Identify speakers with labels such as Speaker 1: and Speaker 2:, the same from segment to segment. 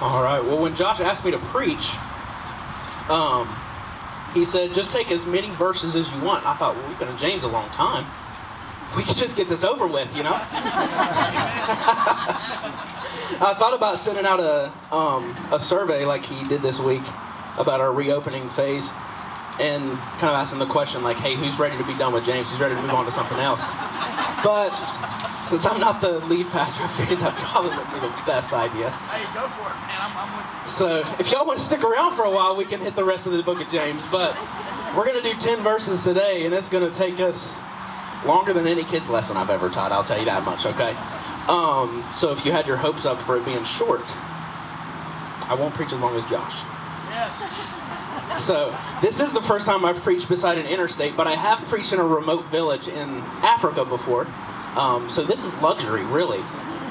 Speaker 1: All right. Well, when Josh asked me to preach, um, he said, just take as many verses as you want. I thought, well, we've been in James a long time. We could just get this over with, you know? I thought about sending out a, um, a survey like he did this week about our reopening phase and kind of asking the question, like, hey, who's ready to be done with James? Who's ready to move on to something else? But since I'm not the lead pastor, I figured that probably would be the best idea.
Speaker 2: Hey, go for it, man. I'm, I'm with you.
Speaker 1: So if y'all want to stick around for a while, we can hit the rest of the book of James. But we're going to do 10 verses today, and it's going to take us longer than any kid's lesson I've ever taught. I'll tell you that much, okay? Um, so if you had your hopes up for it being short, I won't preach as long as Josh.
Speaker 2: Yes.
Speaker 1: So this is the first time I've preached beside an interstate, but I have preached in a remote village in Africa before. Um, so this is luxury, really.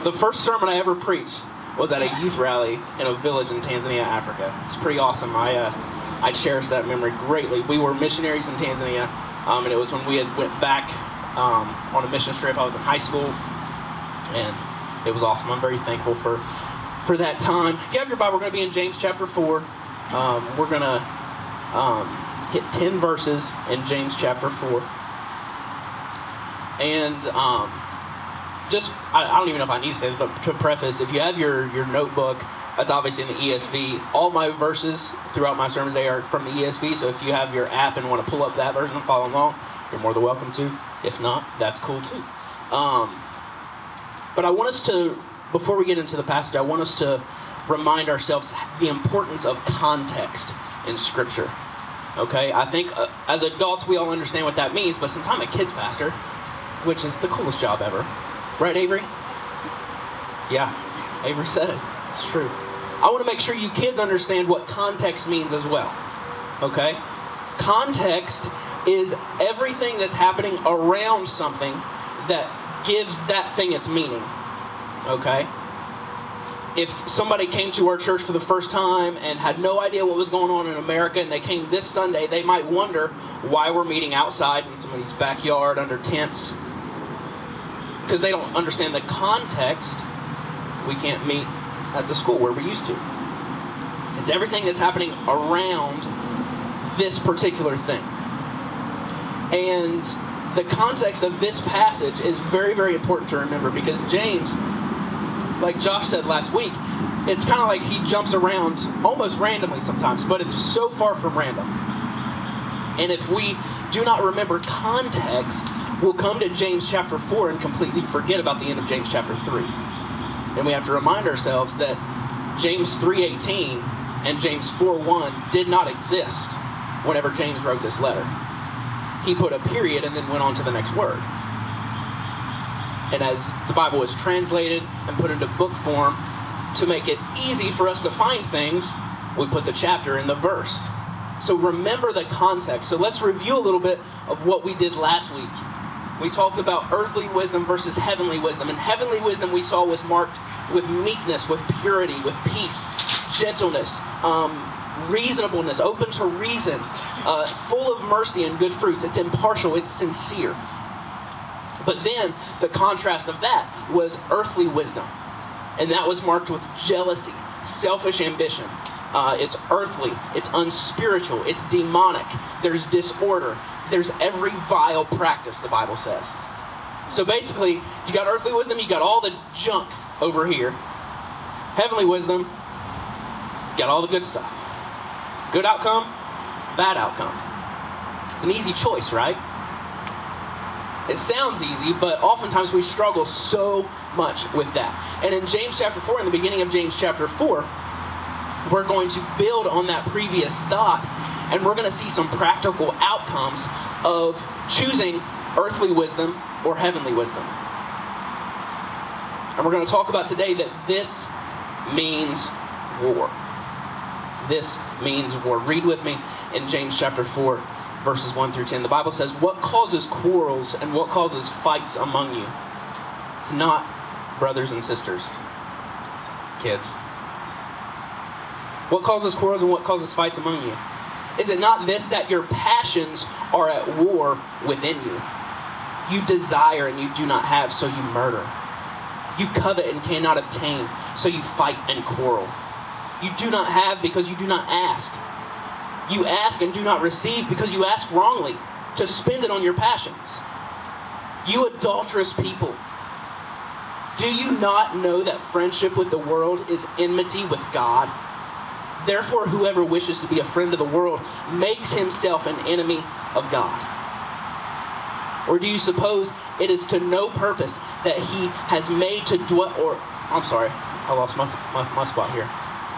Speaker 1: The first sermon I ever preached was at a youth rally in a village in Tanzania, Africa. It's pretty awesome. I uh, I cherish that memory greatly. We were missionaries in Tanzania, um, and it was when we had went back um, on a mission trip. I was in high school, and it was awesome. I'm very thankful for for that time. If you have your Bible, we're going to be in James chapter four. Um, we're going to um, hit 10 verses in James chapter 4. And um, just, I, I, don't even know if I need to say this, but to preface, if you have your, your notebook, that's obviously in the ESV. All my verses throughout my sermon today are from the ESV, so if you have your app and want to pull up that version and follow along, you're more than welcome to. If not, that's cool too. Um, but I want us to, before we get into the passage, I want us to remind ourselves the importance of context in Scripture. Okay, I think uh, as adults we all understand what that means, but since I'm a kids pastor, which is the coolest job ever, right, Avery? Yeah, Avery said it. It's true. I want to make sure you kids understand what context means as well. Okay? Context is everything that's happening around something that gives that thing its meaning. Okay? if somebody came to our church for the first time and had no idea what was going on in America and they came this Sunday, they might wonder why we're meeting outside in somebody's backyard under tents. Because they don't understand the context, we can't meet at the school where we used to. It's everything that's happening around this particular thing. And the context of this passage is very, very important to remember because James like Josh said last week, it's kind of like he jumps around almost randomly sometimes, but it's so far from random. And if we do not remember context, we'll come to James chapter 4 and completely forget about the end of James chapter 3. And we have to remind ourselves that James 3:18 and James 4:1 did not exist whenever James wrote this letter. He put a period and then went on to the next word. And as the Bible was translated and put into book form, to make it easy for us to find things, we put the chapter in the verse. So remember the context. So let's review a little bit of what we did last week. We talked about earthly wisdom versus heavenly wisdom. And heavenly wisdom we saw was marked with meekness, with purity, with peace, gentleness, um, reasonableness, open to reason, uh, full of mercy and good fruits. It's impartial, it's sincere. But then the contrast of that was earthly wisdom. And that was marked with jealousy, selfish ambition. Uh, it's earthly, it's unspiritual, it's demonic, there's disorder, there's every vile practice, the Bible says. So basically, if you got earthly wisdom, you got all the junk over here. Heavenly wisdom, got all the good stuff. Good outcome, bad outcome. It's an easy choice, right? It sounds easy, but oftentimes we struggle so much with that. And in James chapter 4, in the beginning of James chapter 4, we're going to build on that previous thought and we're going to see some practical outcomes of choosing earthly wisdom or heavenly wisdom. And we're going to talk about today that this means war. This means war. Read with me in James chapter 4 verses 1 through 10. The Bible says, What causes quarrels and what causes fights among you? It's not brothers and sisters, kids. What causes quarrels and what causes fights among you? Is it not this that your passions are at war within you? You desire and you do not have, so you murder. You covet and cannot obtain, so you fight and quarrel. You do not have because you do not ask. You ask and do not receive because you ask wrongly to spend it on your passions. You adulterous people. Do you not know that friendship with the world is enmity with God? Therefore, whoever wishes to be a friend of the world makes himself an enemy of God. Or do you suppose it is to no purpose that he has made to dwell, or, I'm sorry, I lost my, my, my spot here.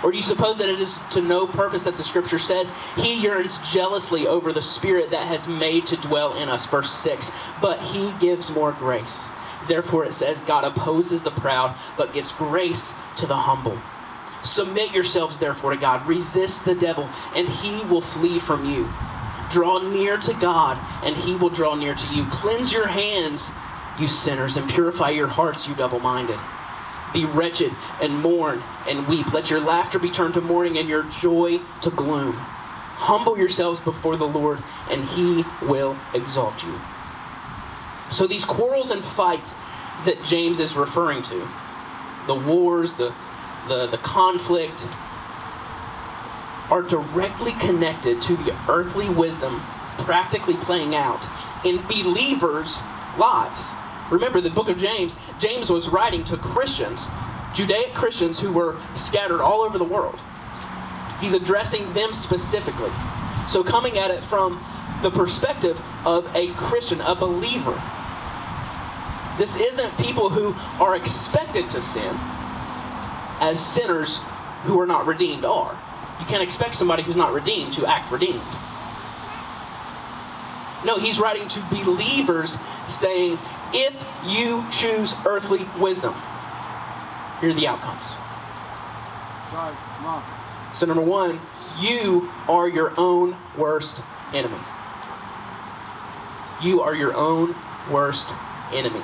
Speaker 1: Or do you suppose that it is to no purpose that the scripture says he yearns jealously over the spirit that has made to dwell in us? Verse 6. But he gives more grace. Therefore it says, God opposes the proud, but gives grace to the humble. Submit yourselves therefore to God. Resist the devil, and he will flee from you. Draw near to God, and he will draw near to you. Cleanse your hands, you sinners, and purify your hearts, you double minded. Be wretched and mourn and weep. Let your laughter be turned to mourning and your joy to gloom. Humble yourselves before the Lord, and he will exalt you. So, these quarrels and fights that James is referring to, the wars, the, the, the conflict, are directly connected to the earthly wisdom practically playing out in believers' lives. Remember the book of James, James was writing to Christians, Judaic Christians who were scattered all over the world. He's addressing them specifically. So, coming at it from the perspective of a Christian, a believer. This isn't people who are expected to sin, as sinners who are not redeemed are. You can't expect somebody who's not redeemed to act redeemed. No, he's writing to believers saying, if you choose earthly wisdom, here are the outcomes.
Speaker 3: Right, come on.
Speaker 1: So, number one, you are your own worst enemy. You are your own worst enemy.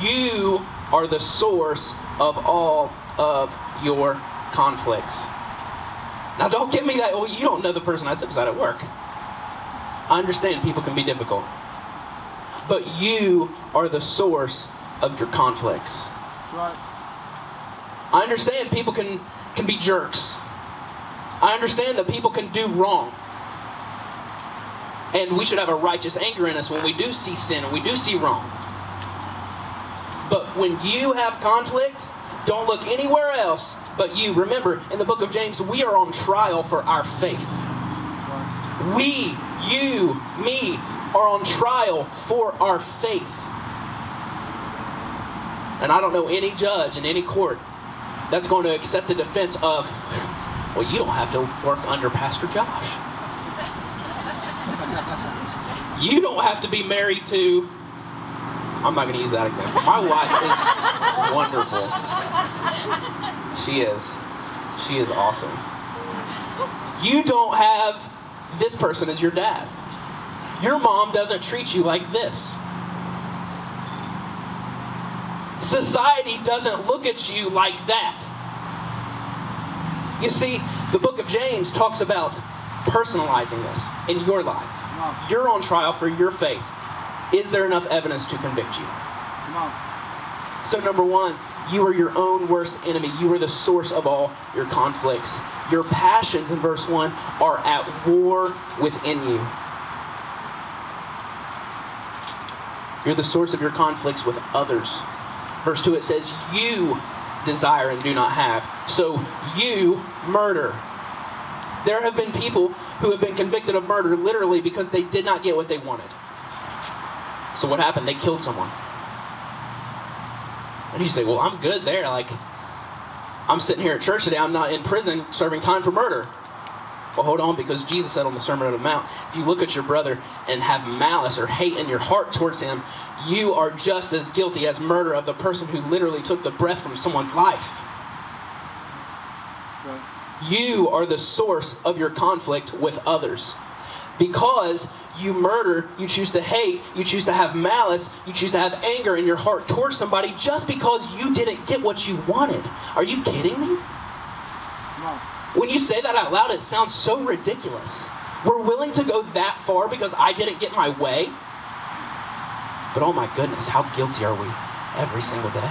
Speaker 1: You are the source of all of your conflicts. Now, don't give me that, well, you don't know the person I sit beside at work. I understand people can be difficult. But you are the source of your conflicts.
Speaker 3: Right.
Speaker 1: I understand people can, can be jerks. I understand that people can do wrong. And we should have a righteous anger in us when we do see sin and we do see wrong. But when you have conflict, don't look anywhere else but you. Remember, in the book of James, we are on trial for our faith. We, you, me, are on trial for our faith. And I don't know any judge in any court that's going to accept the defense of, well, you don't have to work under Pastor Josh. You don't have to be married to. I'm not going to use that example. My wife is wonderful. She is. She is awesome. You don't have this person as your dad. Your mom doesn't treat you like this. Society doesn't look at you like that. You see, the book of James talks about personalizing this in your life. You're on trial for your faith. Is there enough evidence to convict you?
Speaker 3: Come on.
Speaker 1: So, number one, you are your own worst enemy. You are the source of all your conflicts. Your passions, in verse 1, are at war within you. You're the source of your conflicts with others. Verse 2, it says, You desire and do not have. So, you murder. There have been people who have been convicted of murder literally because they did not get what they wanted. So, what happened? They killed someone. And you say, well, I'm good there. Like, I'm sitting here at church today. I'm not in prison serving time for murder. Well, hold on, because Jesus said on the Sermon on the Mount, if you look at your brother and have malice or hate in your heart towards him, you are just as guilty as murder of the person who literally took the breath from someone's life. You are the source of your conflict with others. Because you murder, you choose to hate, you choose to have malice, you choose to have anger in your heart towards somebody just because you didn't get what you wanted. Are you kidding me? When you say that out loud, it sounds so ridiculous. We're willing to go that far because I didn't get my way. But oh my goodness, how guilty are we every single day?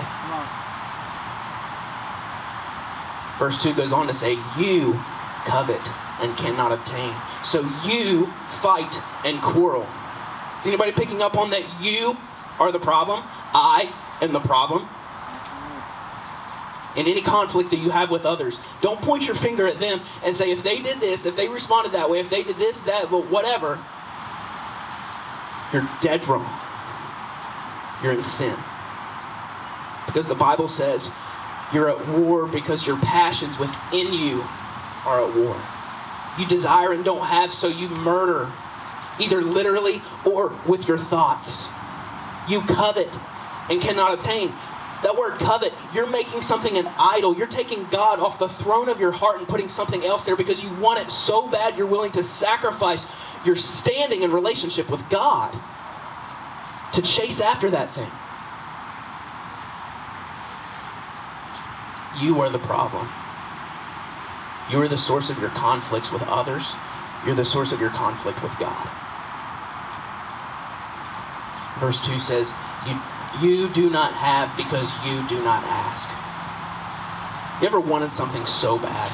Speaker 1: Verse 2 goes on to say, You covet and cannot obtain. So you fight and quarrel. Is anybody picking up on that? You are the problem. I am the problem. In any conflict that you have with others, don't point your finger at them and say, if they did this, if they responded that way, if they did this, that, but whatever, you're dead wrong. You're in sin. Because the Bible says you're at war because your passions within you are at war. You desire and don't have, so you murder, either literally or with your thoughts. You covet and cannot obtain. That word covet, you're making something an idol. You're taking God off the throne of your heart and putting something else there because you want it so bad you're willing to sacrifice your standing in relationship with God to chase after that thing. You are the problem. You are the source of your conflicts with others. You're the source of your conflict with God. Verse 2 says, You, you do not have because you do not ask. You ever wanted something so bad,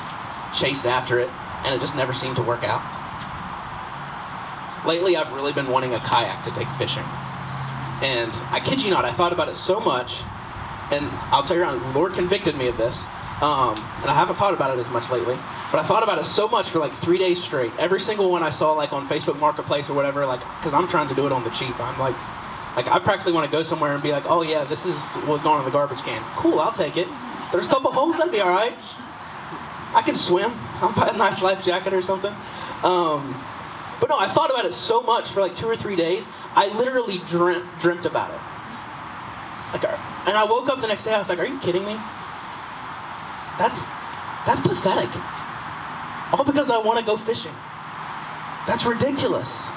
Speaker 1: chased after it, and it just never seemed to work out? Lately, I've really been wanting a kayak to take fishing. And I kid you not, I thought about it so much, and I'll tell you, the Lord convicted me of this. Um, and I haven't thought about it as much lately, but I thought about it so much for like three days straight. Every single one I saw, like on Facebook Marketplace or whatever, like because I'm trying to do it on the cheap. I'm like, like I practically want to go somewhere and be like, oh yeah, this is what's going in the garbage can. Cool, I'll take it. There's a couple holes, that'd be all right. I can swim. I'll buy a nice life jacket or something. Um, but no, I thought about it so much for like two or three days. I literally dreamt, dreamt about it. Like, and I woke up the next day. I was like, "Are you kidding me? That's that's pathetic. All because I want to go fishing. That's ridiculous."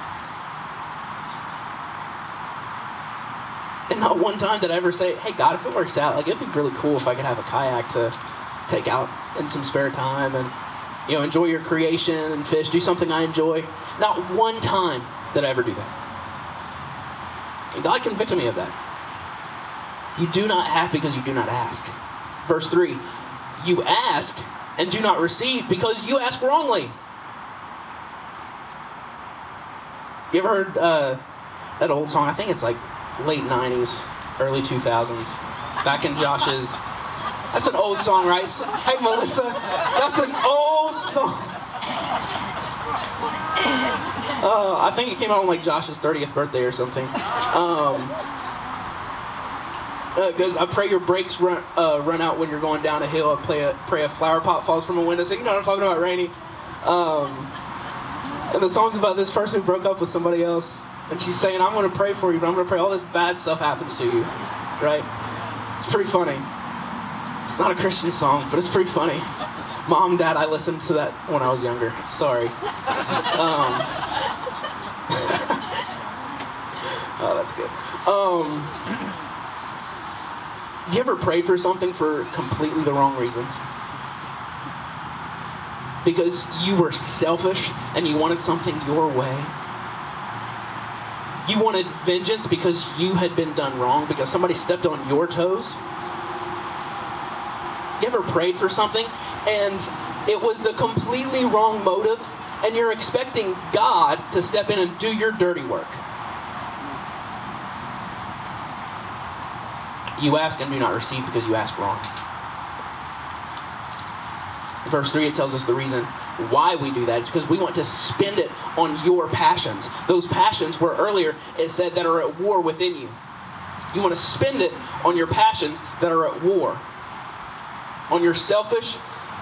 Speaker 1: And not one time did I ever say, "Hey God, if it works out, like it'd be really cool if I could have a kayak to take out in some spare time and you know enjoy your creation and fish, do something I enjoy." Not one time did I ever do that. And God convicted me of that. You do not have because you do not ask. Verse 3 You ask and do not receive because you ask wrongly. You ever heard uh, that old song? I think it's like late 90s, early 2000s. Back in Josh's. That's an old song, right? Hey, Melissa, that's an old song. Uh, I think it came out on like Josh's 30th birthday or something. Um, because uh, I pray your brakes run uh, run out when you're going down a hill. I pray a, pray a flower pot falls from a window. So you know what I'm talking about, Rainy. Um, and the song's about this person who broke up with somebody else, and she's saying, "I'm going to pray for you, but I'm going to pray all this bad stuff happens to you." Right? It's pretty funny. It's not a Christian song, but it's pretty funny. Mom, Dad, I listened to that when I was younger. Sorry. Um, oh, that's good. Um, you ever prayed for something for completely the wrong reasons? Because you were selfish and you wanted something your way? You wanted vengeance because you had been done wrong, because somebody stepped on your toes? You ever prayed for something and it was the completely wrong motive and you're expecting God to step in and do your dirty work? You ask and do not receive because you ask wrong. Verse 3, it tells us the reason why we do that is because we want to spend it on your passions. Those passions were earlier, it said, that are at war within you. You want to spend it on your passions that are at war, on your selfish,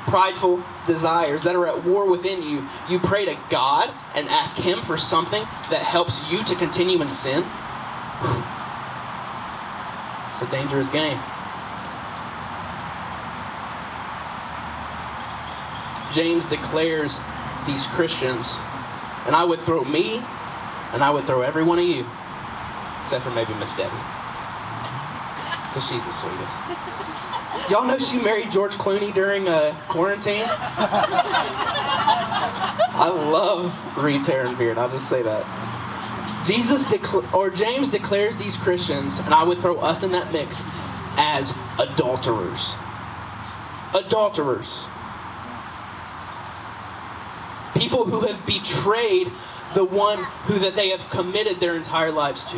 Speaker 1: prideful desires that are at war within you. You pray to God and ask Him for something that helps you to continue in sin. It's a dangerous game. James declares these Christians, and I would throw me, and I would throw every one of you, except for maybe Miss Debbie, because she's the sweetest. Y'all know she married George Clooney during uh, quarantine? I love and beard, I'll just say that. Jesus decla- or James declares these Christians, and I would throw us in that mix, as adulterers. Adulterers. People who have betrayed the one who that they have committed their entire lives to,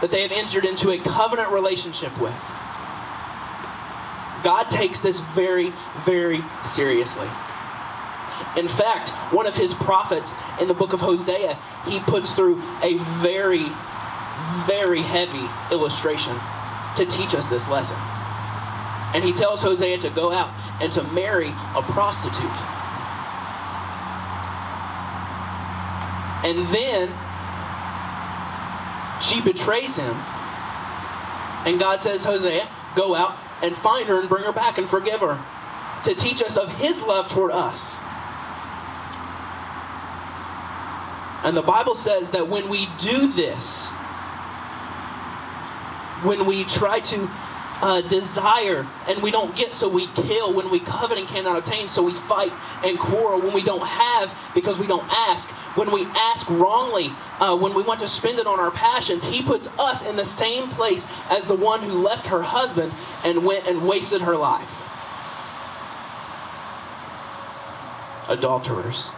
Speaker 1: that they have entered into a covenant relationship with. God takes this very, very seriously. In fact, one of his prophets in the book of Hosea, he puts through a very, very heavy illustration to teach us this lesson. And he tells Hosea to go out and to marry a prostitute. And then she betrays him. And God says, Hosea, go out and find her and bring her back and forgive her to teach us of his love toward us. And the Bible says that when we do this, when we try to uh, desire and we don't get, so we kill. When we covet and cannot obtain, so we fight and quarrel. When we don't have, because we don't ask. When we ask wrongly, uh, when we want to spend it on our passions, He puts us in the same place as the one who left her husband and went and wasted her life. Adulterers.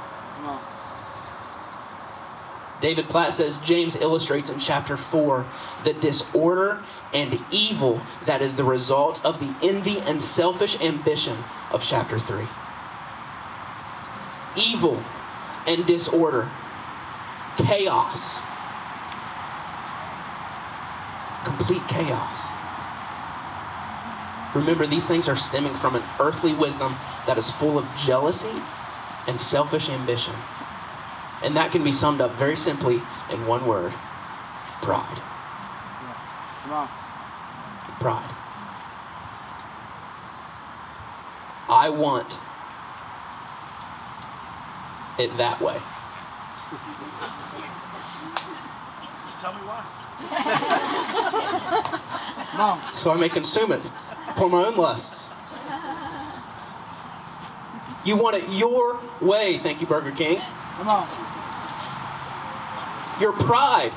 Speaker 1: David Platt says James illustrates in chapter 4 the disorder and evil that is the result of the envy and selfish ambition of chapter 3. Evil and disorder, chaos, complete chaos. Remember, these things are stemming from an earthly wisdom that is full of jealousy and selfish ambition. And that can be summed up very simply in one word pride. Pride. I want it that way.
Speaker 2: Tell me why.
Speaker 3: Come on.
Speaker 1: So I may consume it for my own lusts. You want it your way, thank you, Burger King.
Speaker 3: Come on.
Speaker 1: Your pride.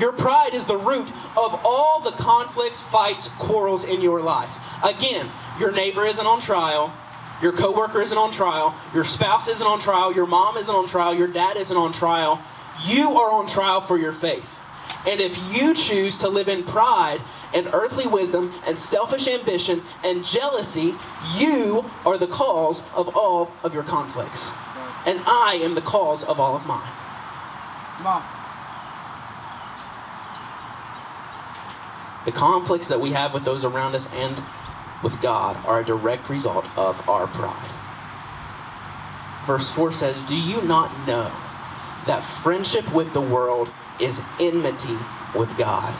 Speaker 1: Your pride is the root of all the conflicts, fights, quarrels in your life. Again, your neighbor isn't on trial. Your coworker isn't on trial. Your spouse isn't on trial. Your mom isn't on trial. Your dad isn't on trial. You are on trial for your faith. And if you choose to live in pride and earthly wisdom and selfish ambition and jealousy, you are the cause of all of your conflicts. And I am the cause of all of mine.
Speaker 3: Come
Speaker 1: The conflicts that we have with those around us and with God are a direct result of our pride. Verse 4 says, Do you not know that friendship with the world is enmity with God?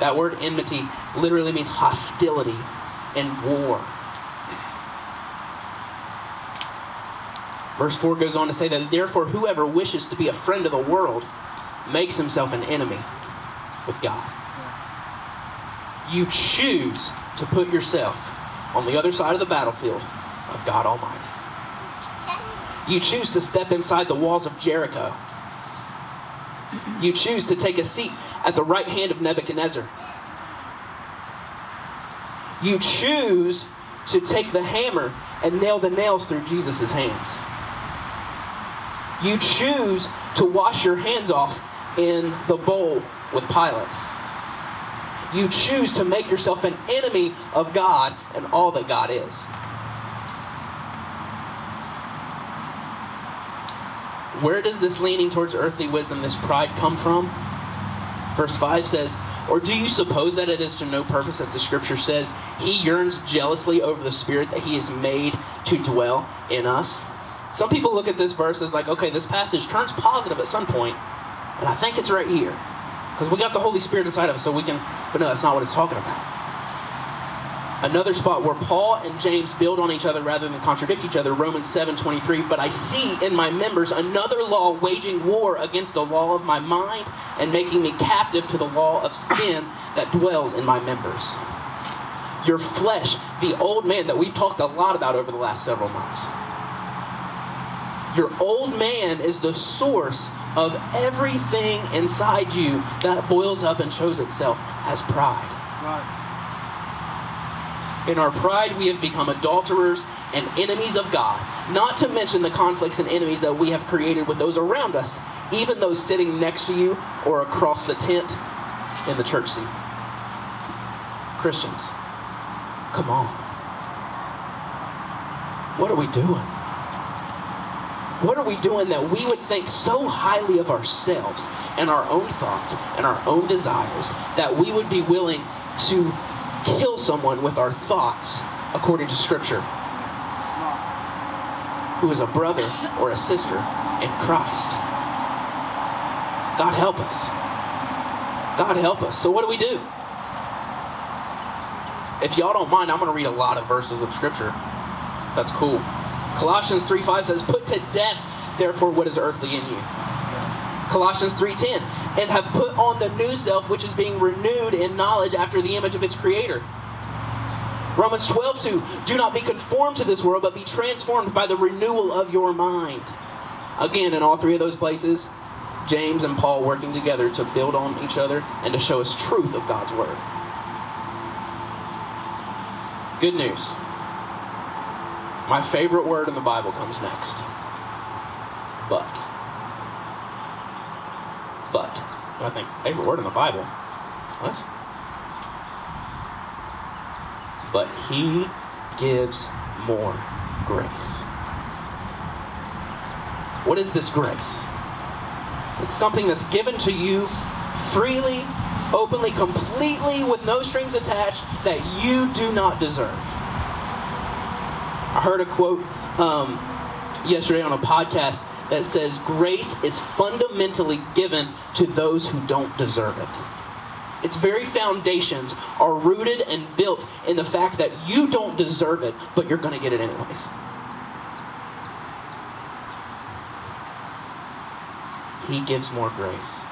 Speaker 1: That word enmity literally means hostility and war. Verse 4 goes on to say that therefore whoever wishes to be a friend of the world makes himself an enemy with God. You choose to put yourself on the other side of the battlefield of God Almighty. You choose to step inside the walls of Jericho. You choose to take a seat at the right hand of Nebuchadnezzar. You choose to take the hammer and nail the nails through Jesus' hands. You choose to wash your hands off in the bowl with Pilate. You choose to make yourself an enemy of God and all that God is. Where does this leaning towards earthly wisdom, this pride, come from? Verse 5 says, Or do you suppose that it is to no purpose that the scripture says, He yearns jealously over the spirit that He has made to dwell in us? Some people look at this verse as like, okay, this passage turns positive at some point, and I think it's right here. Because we got the Holy Spirit inside of us, so we can, but no, that's not what it's talking about. Another spot where Paul and James build on each other rather than contradict each other, Romans 7 23. But I see in my members another law waging war against the law of my mind and making me captive to the law of sin that dwells in my members. Your flesh, the old man that we've talked a lot about over the last several months. Your old man is the source of everything inside you that boils up and shows itself as pride.
Speaker 3: Right.
Speaker 1: In our pride, we have become adulterers and enemies of God, not to mention the conflicts and enemies that we have created with those around us, even those sitting next to you or across the tent in the church seat. Christians, come on. What are we doing? What are we doing that we would think so highly of ourselves and our own thoughts and our own desires that we would be willing to kill someone with our thoughts according to Scripture who is a brother or a sister in Christ? God help us. God help us. So, what do we do? If y'all don't mind, I'm going to read a lot of verses of Scripture. That's cool. Colossians 3 5 says, Put to death, therefore, what is earthly in you. Colossians 3:10 and have put on the new self which is being renewed in knowledge after the image of its creator. Romans 12:2 Do not be conformed to this world but be transformed by the renewal of your mind. Again in all three of those places James and Paul working together to build on each other and to show us truth of God's word. Good news. My favorite word in the Bible comes next. But but. And I think, favorite word in the Bible. What? But he gives more grace. What is this grace? It's something that's given to you freely, openly, completely, with no strings attached, that you do not deserve. I heard a quote um, yesterday on a podcast that says grace is fundamentally given to those who don't deserve it. Its very foundations are rooted and built in the fact that you don't deserve it, but you're going to get it anyways. He gives more grace.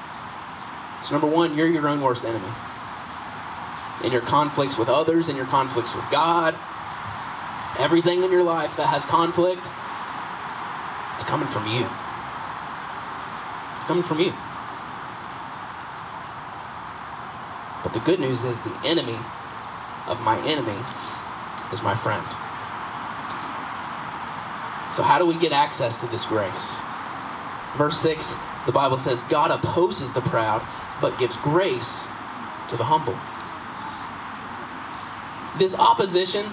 Speaker 1: So, number one, you're your own worst enemy. In your conflicts with others, in your conflicts with God, everything in your life that has conflict, it's coming from you. It's coming from you. But the good news is the enemy of my enemy is my friend. So, how do we get access to this grace? Verse 6, the Bible says, God opposes the proud, but gives grace to the humble. This opposition,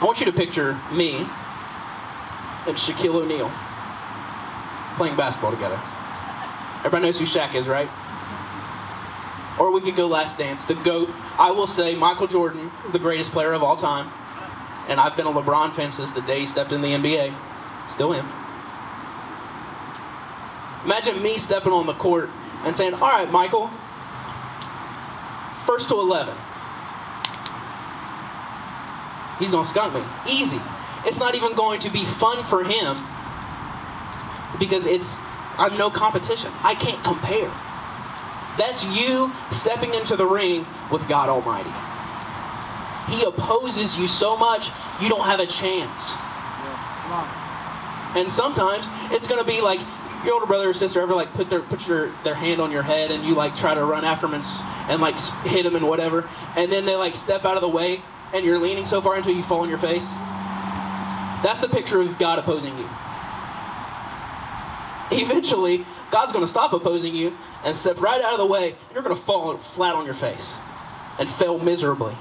Speaker 1: I want you to picture me and Shaquille O'Neal playing basketball together. Everybody knows who Shaq is, right? Or we could go last dance. The GOAT. I will say Michael Jordan is the greatest player of all time. And I've been a LeBron fan since the day he stepped in the NBA. Still am. Imagine me stepping on the court and saying, All right, Michael, first to 11. He's going to skunk me. Easy. It's not even going to be fun for him because it's I'm no competition. I can't compare. That's you stepping into the ring with God Almighty. He opposes you so much you don't have a chance.
Speaker 3: Yeah. Come on.
Speaker 1: And sometimes it's gonna be like your older brother or sister ever like put their put your their hand on your head and you like try to run after them and, and like hit them and whatever, and then they like step out of the way and you're leaning so far until you fall on your face. That's the picture of God opposing you. Eventually, God's gonna stop opposing you and step right out of the way, and you're gonna fall flat on your face and fail miserably.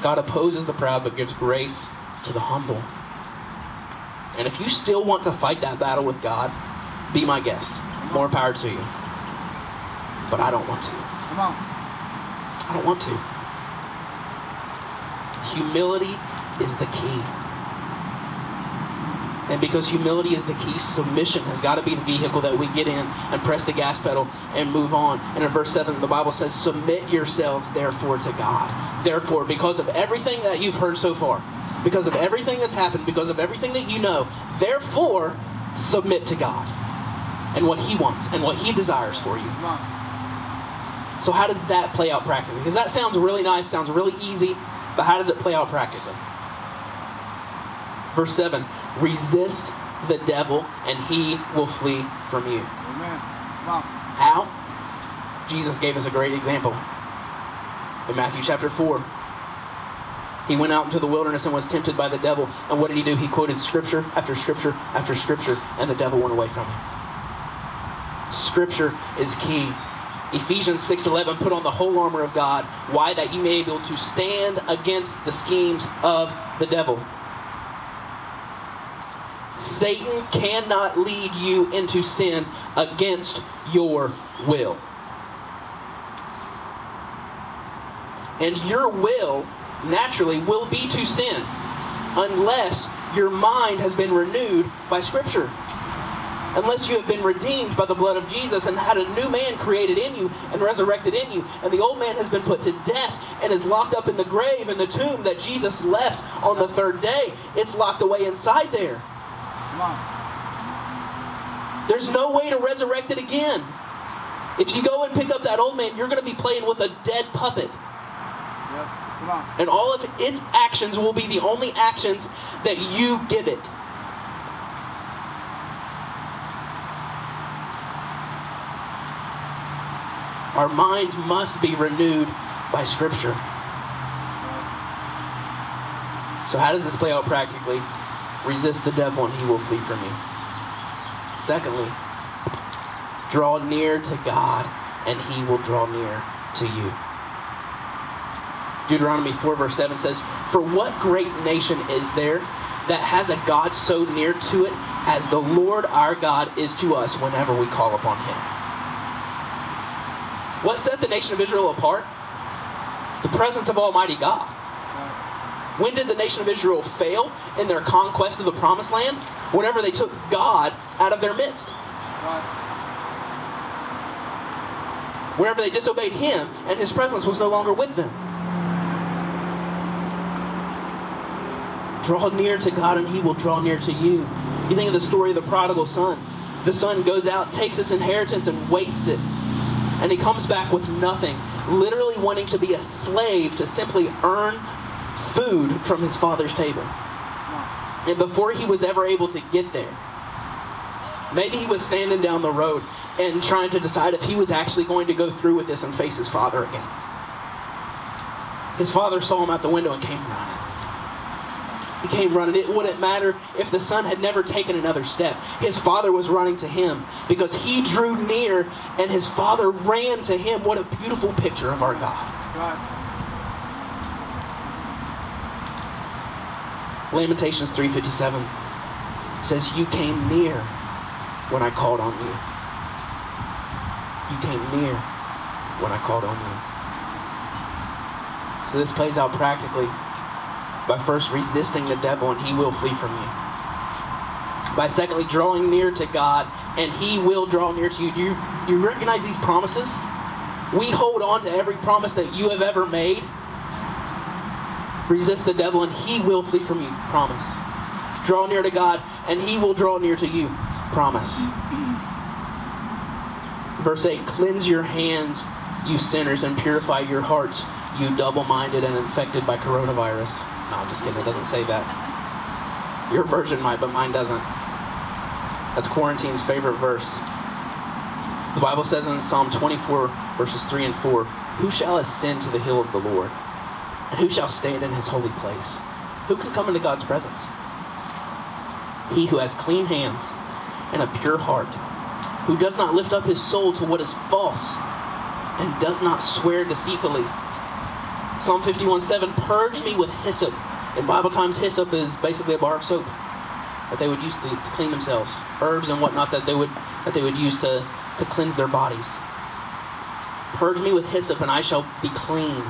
Speaker 1: God opposes the proud but gives grace to the humble. And if you still want to fight that battle with God, be my guest. More power to you. But I don't want to.
Speaker 3: Come on.
Speaker 1: I don't want to. Humility is the key. And because humility is the key, submission has got to be the vehicle that we get in and press the gas pedal and move on. And in verse 7, the Bible says, Submit yourselves therefore to God. Therefore, because of everything that you've heard so far, because of everything that's happened, because of everything that you know, therefore, submit to God and what He wants and what He desires for you. So how does that play out practically? Because that sounds really nice, sounds really easy, but how does it play out practically? Verse 7 Resist the devil, and he will flee from you.
Speaker 3: Amen. Come.
Speaker 1: How? Jesus gave us a great example in Matthew chapter 4. He went out into the wilderness and was tempted by the devil. And what did he do? He quoted scripture after scripture after scripture, and the devil went away from him. Scripture is key. Ephesians 6:11 put on the whole armor of God, why that you may be able to stand against the schemes of the devil. Satan cannot lead you into sin against your will. And your will naturally will be to sin unless your mind has been renewed by Scripture. Unless you have been redeemed by the blood of Jesus and had a new man created in you and resurrected in you, and the old man has been put to death and is locked up in the grave in the tomb that Jesus left on the third day, it's locked away inside there.
Speaker 3: Come on.
Speaker 1: There's no way to resurrect it again. If you go and pick up that old man, you're going to be playing with a dead puppet.
Speaker 3: Yep. Come on.
Speaker 1: And all of its actions will be the only actions that you give it. Our minds must be renewed by Scripture. So, how does this play out practically? Resist the devil and he will flee from you. Secondly, draw near to God and he will draw near to you. Deuteronomy 4, verse 7 says, For what great nation is there that has a God so near to it as the Lord our God is to us whenever we call upon him? What set the nation of Israel apart? The presence of Almighty God. When did the nation of Israel fail in their conquest of the promised land? Whenever they took God out of their midst. Whenever they disobeyed Him and His presence was no longer with them. Draw near to God and He will draw near to you. You think of the story of the prodigal son. The son goes out, takes his inheritance, and wastes it. And he comes back with nothing, literally wanting to be a slave to simply earn food from his father's table. And before he was ever able to get there, maybe he was standing down the road and trying to decide if he was actually going to go through with this and face his father again. His father saw him out the window and came running. He came running. It wouldn't matter if the son had never taken another step. His father was running to him because he drew near and his father ran to him. What a beautiful picture of our God.
Speaker 3: Right.
Speaker 1: Lamentations 3:57 says you came near when I called on you. You came near when I called on you. So this plays out practically by first resisting the devil and he will flee from you. By secondly drawing near to God and he will draw near to you. Do you, you recognize these promises? We hold on to every promise that you have ever made. Resist the devil and he will flee from you. Promise. Draw near to God and he will draw near to you. Promise. Verse 8 Cleanse your hands, you sinners, and purify your hearts, you double minded and infected by coronavirus. No, I'm just kidding. It doesn't say that. Your version might, but mine doesn't. That's quarantine's favorite verse. The Bible says in Psalm 24, verses 3 and 4 Who shall ascend to the hill of the Lord? And who shall stand in his holy place? Who can come into God's presence? He who has clean hands and a pure heart, who does not lift up his soul to what is false and does not swear deceitfully. Psalm 51 7 Purge me with hyssop. In Bible times, hyssop is basically a bar of soap that they would use to, to clean themselves, herbs and whatnot that they would that they would use to, to cleanse their bodies. Purge me with hyssop, and I shall be clean.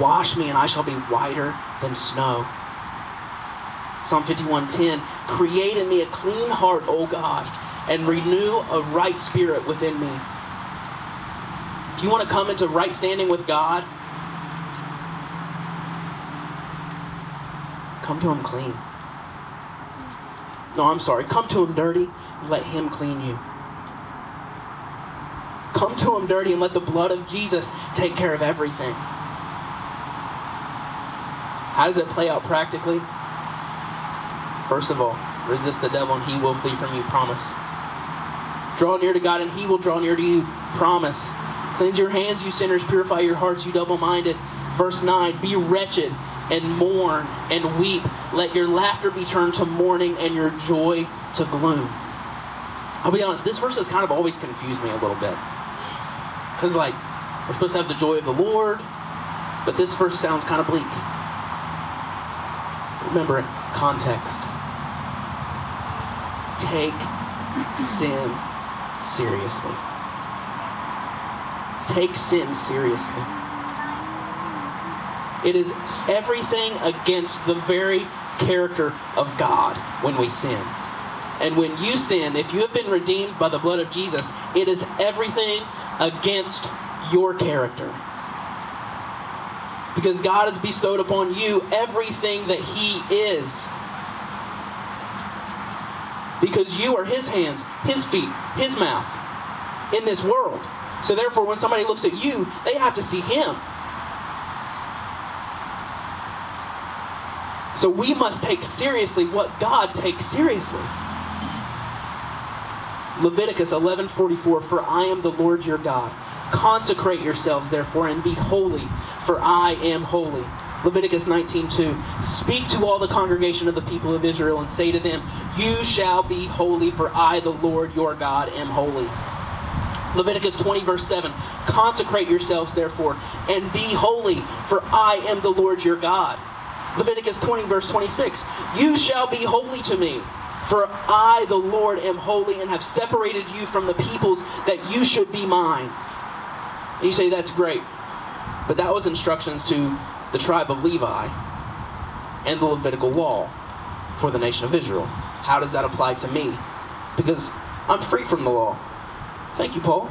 Speaker 1: Wash me, and I shall be whiter than snow. Psalm 51:10 Create in me a clean heart, O God, and renew a right spirit within me. If you want to come into right standing with God, come to him clean. No, I'm sorry. Come to him dirty and let him clean you. Come to him dirty and let the blood of Jesus take care of everything. How does it play out practically? First of all, resist the devil and he will flee from you. Promise. Draw near to God and he will draw near to you. Promise. Cleanse your hands, you sinners. Purify your hearts, you double minded. Verse 9 Be wretched and mourn and weep. Let your laughter be turned to mourning and your joy to gloom. I'll be honest, this verse has kind of always confused me a little bit. Because, like, we're supposed to have the joy of the Lord, but this verse sounds kind of bleak. Remember context. Take sin seriously. Take sin seriously. It is everything against the very character of God when we sin. And when you sin, if you have been redeemed by the blood of Jesus, it is everything against your character. Because God has bestowed upon you everything that He is. Because you are His hands, His feet, His mouth in this world. So therefore, when somebody looks at you, they have to see Him. So we must take seriously what God takes seriously. Leviticus 11:44 For I am the Lord your God. Consecrate yourselves therefore and be holy, for I am holy. Leviticus 19:2 Speak to all the congregation of the people of Israel and say to them, You shall be holy, for I, the Lord your God, am holy. Leviticus 20, verse 7 Consecrate yourselves, therefore, and be holy, for I am the Lord your God. Leviticus 20, verse 26 You shall be holy to me, for I, the Lord, am holy and have separated you from the peoples that you should be mine. And you say, That's great. But that was instructions to the tribe of Levi and the Levitical law for the nation of Israel. How does that apply to me? Because I'm free from the law. Thank you, Paul.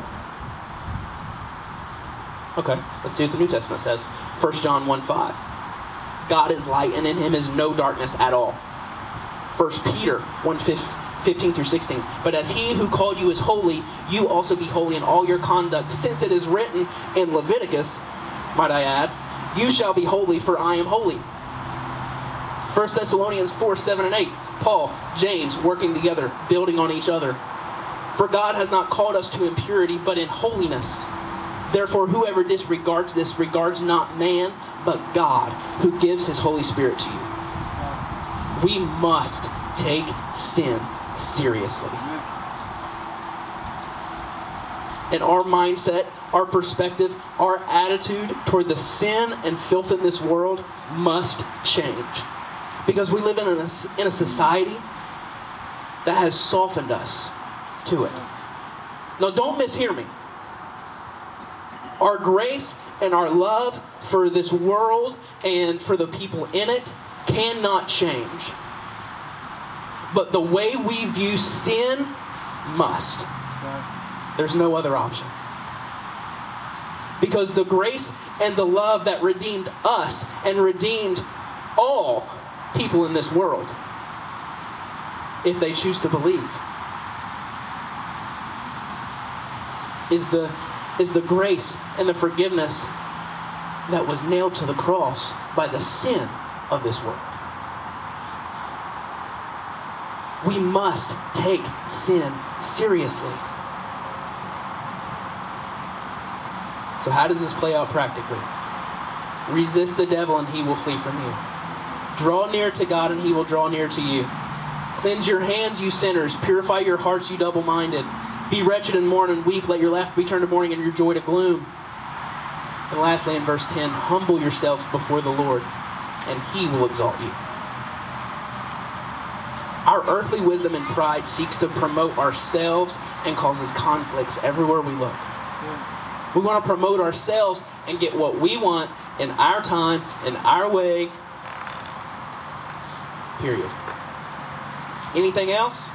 Speaker 1: Okay, let's see what the New Testament says. 1 John 1 5. God is light, and in him is no darkness at all. 1 Peter 1 15 through 16. But as he who called you is holy, you also be holy in all your conduct, since it is written in Leviticus, might I add, you shall be holy, for I am holy. 1 Thessalonians 4 7 and 8. Paul, James working together, building on each other. For God has not called us to impurity, but in holiness. Therefore, whoever disregards this regards not man, but God, who gives his Holy Spirit to you. We must take sin seriously. And our mindset, our perspective, our attitude toward the sin and filth in this world must change. Because we live in a, in a society that has softened us to it. Now, don't mishear me. Our grace and our love for this world and for the people in it cannot change. But the way we view sin must. There's no other option. Because the grace and the love that redeemed us and redeemed all people in this world, if they choose to believe, is the, is the grace and the forgiveness that was nailed to the cross by the sin of this world. We must take sin seriously. So, how does this play out practically? Resist the devil and he will flee from you. Draw near to God and he will draw near to you. Cleanse your hands, you sinners. Purify your hearts, you double minded. Be wretched and mourn and weep. Let your laughter be turned to mourning and your joy to gloom. And lastly, in verse 10, humble yourselves before the Lord, and he will exalt you. Our earthly wisdom and pride seeks to promote ourselves and causes conflicts everywhere we look. We want to promote ourselves and get what we want in our time, in our way. Period. Anything else?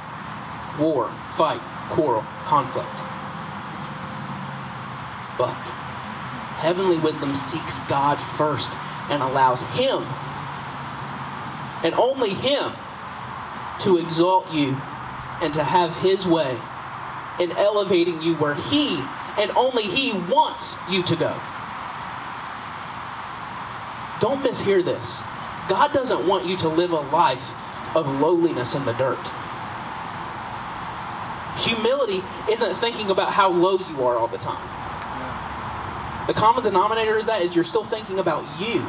Speaker 1: War, fight, quarrel, conflict. But heavenly wisdom seeks God first and allows Him, and only Him, to exalt you and to have His way in elevating you where He and only He wants you to go. Don't mishear this. God doesn't want you to live a life of lowliness in the dirt. Humility isn't thinking about how low you are all the time. The common denominator is that is you're still thinking about you.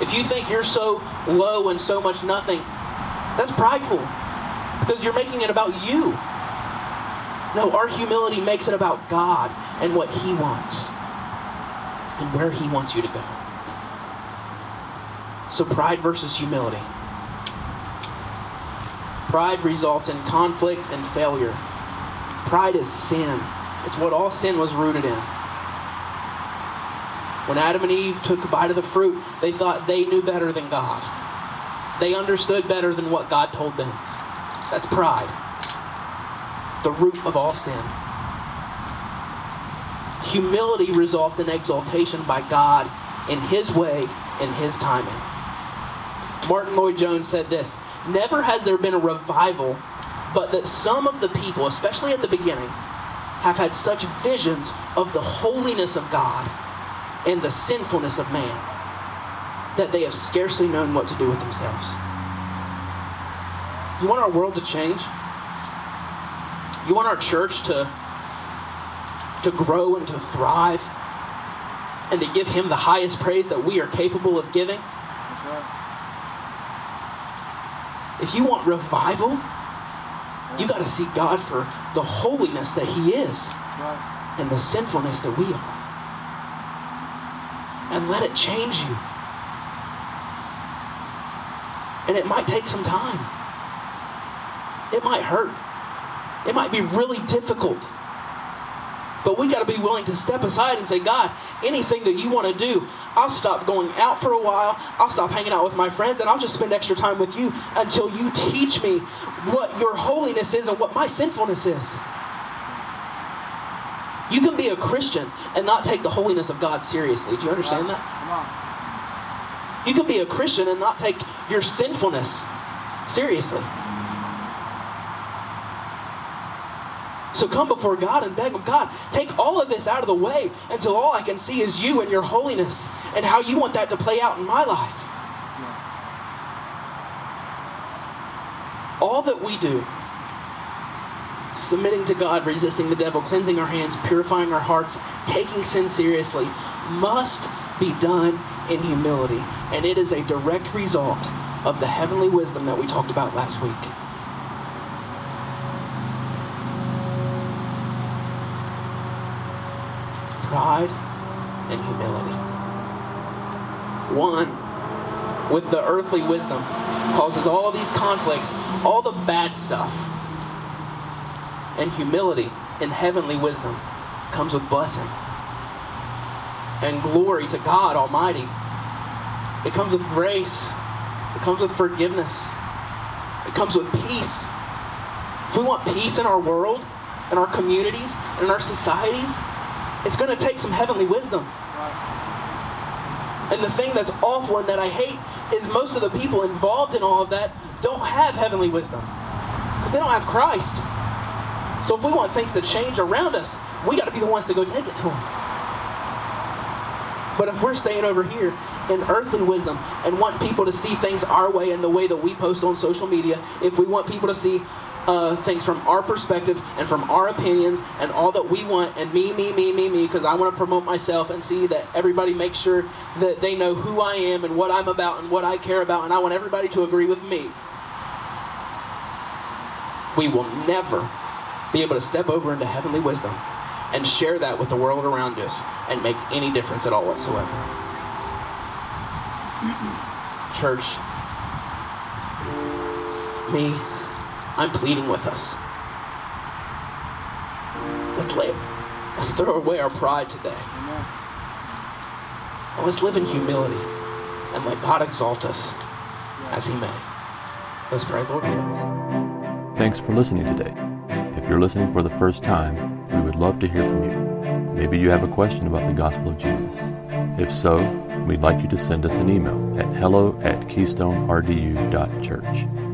Speaker 1: If you think you're so low and so much nothing, that's prideful because you're making it about you. No, our humility makes it about God and what He wants and where He wants you to go. So, pride versus humility. Pride results in conflict and failure. Pride is sin, it's what all sin was rooted in. When Adam and Eve took a bite of the fruit, they thought they knew better than God. They understood better than what God told them. That's pride. It's the root of all sin. Humility results in exaltation by God in His way, in His timing. Martyn Lloyd-Jones said this Never has there been a revival, but that some of the people, especially at the beginning, have had such visions of the holiness of God and the sinfulness of man that they have scarcely known what to do with themselves. You want our world to change? You want our church to, to grow and to thrive and to give Him the highest praise that we are capable of giving?
Speaker 3: That's right.
Speaker 1: If you want revival, you got to seek God for the holiness that He is and the sinfulness that we are. And let it change you. And it might take some time. It might hurt. It might be really difficult. But we got to be willing to step aside and say, God, anything that you want to do, I'll stop going out for a while. I'll stop hanging out with my friends, and I'll just spend extra time with you until you teach me what your holiness is and what my sinfulness is. You can be a Christian and not take the holiness of God seriously. Do you understand that? You can be a Christian and not take your sinfulness seriously. So come before God and beg Him, God, take all of this out of the way until all I can see is you and your holiness and how you want that to play out in my life. All that we do, submitting to God, resisting the devil, cleansing our hands, purifying our hearts, taking sin seriously, must be done in humility. And it is a direct result of the heavenly wisdom that we talked about last week. Pride and humility. One, with the earthly wisdom, causes all these conflicts, all the bad stuff. And humility in heavenly wisdom comes with blessing and glory to God Almighty. It comes with grace, it comes with forgiveness, it comes with peace. If we want peace in our world, in our communities, in our societies, it's going to take some heavenly wisdom. And the thing that's awful and that I hate is most of the people involved in all of that don't have heavenly wisdom because they don't have Christ. So if we want things to change around us, we got to be the ones to go take it to them. But if we're staying over here in earthly wisdom and want people to see things our way and the way that we post on social media, if we want people to see uh, things from our perspective and from our opinions and all that we want and me, me, me, me, me, because I want to promote myself and see that everybody makes sure that they know who I am and what I'm about and what I care about, and I want everybody to agree with me. We will never be able to step over into heavenly wisdom and share that with the world around us and make any difference at all whatsoever. Church, me, I'm pleading with us. Let's lay, let's throw away our pride today.
Speaker 3: Amen.
Speaker 1: And let's live in humility and let God exalt us as He may. Let's pray, Lord. we love you.
Speaker 4: Thanks for listening today. If you're listening for the first time, we would love to hear from you. Maybe you have a question about the gospel of Jesus. If so, we'd like you to send us an email at hello at keystonerdu.church.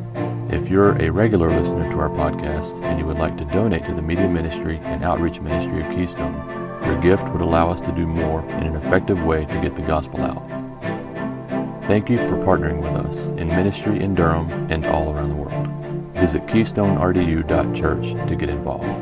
Speaker 4: If you're a regular listener to our podcast and you would like to donate to the media ministry and outreach ministry of Keystone, your gift would allow us to do more in an effective way to get the gospel out. Thank you for partnering with us in ministry in Durham and all around the world. Visit keystonerdu.church to get involved.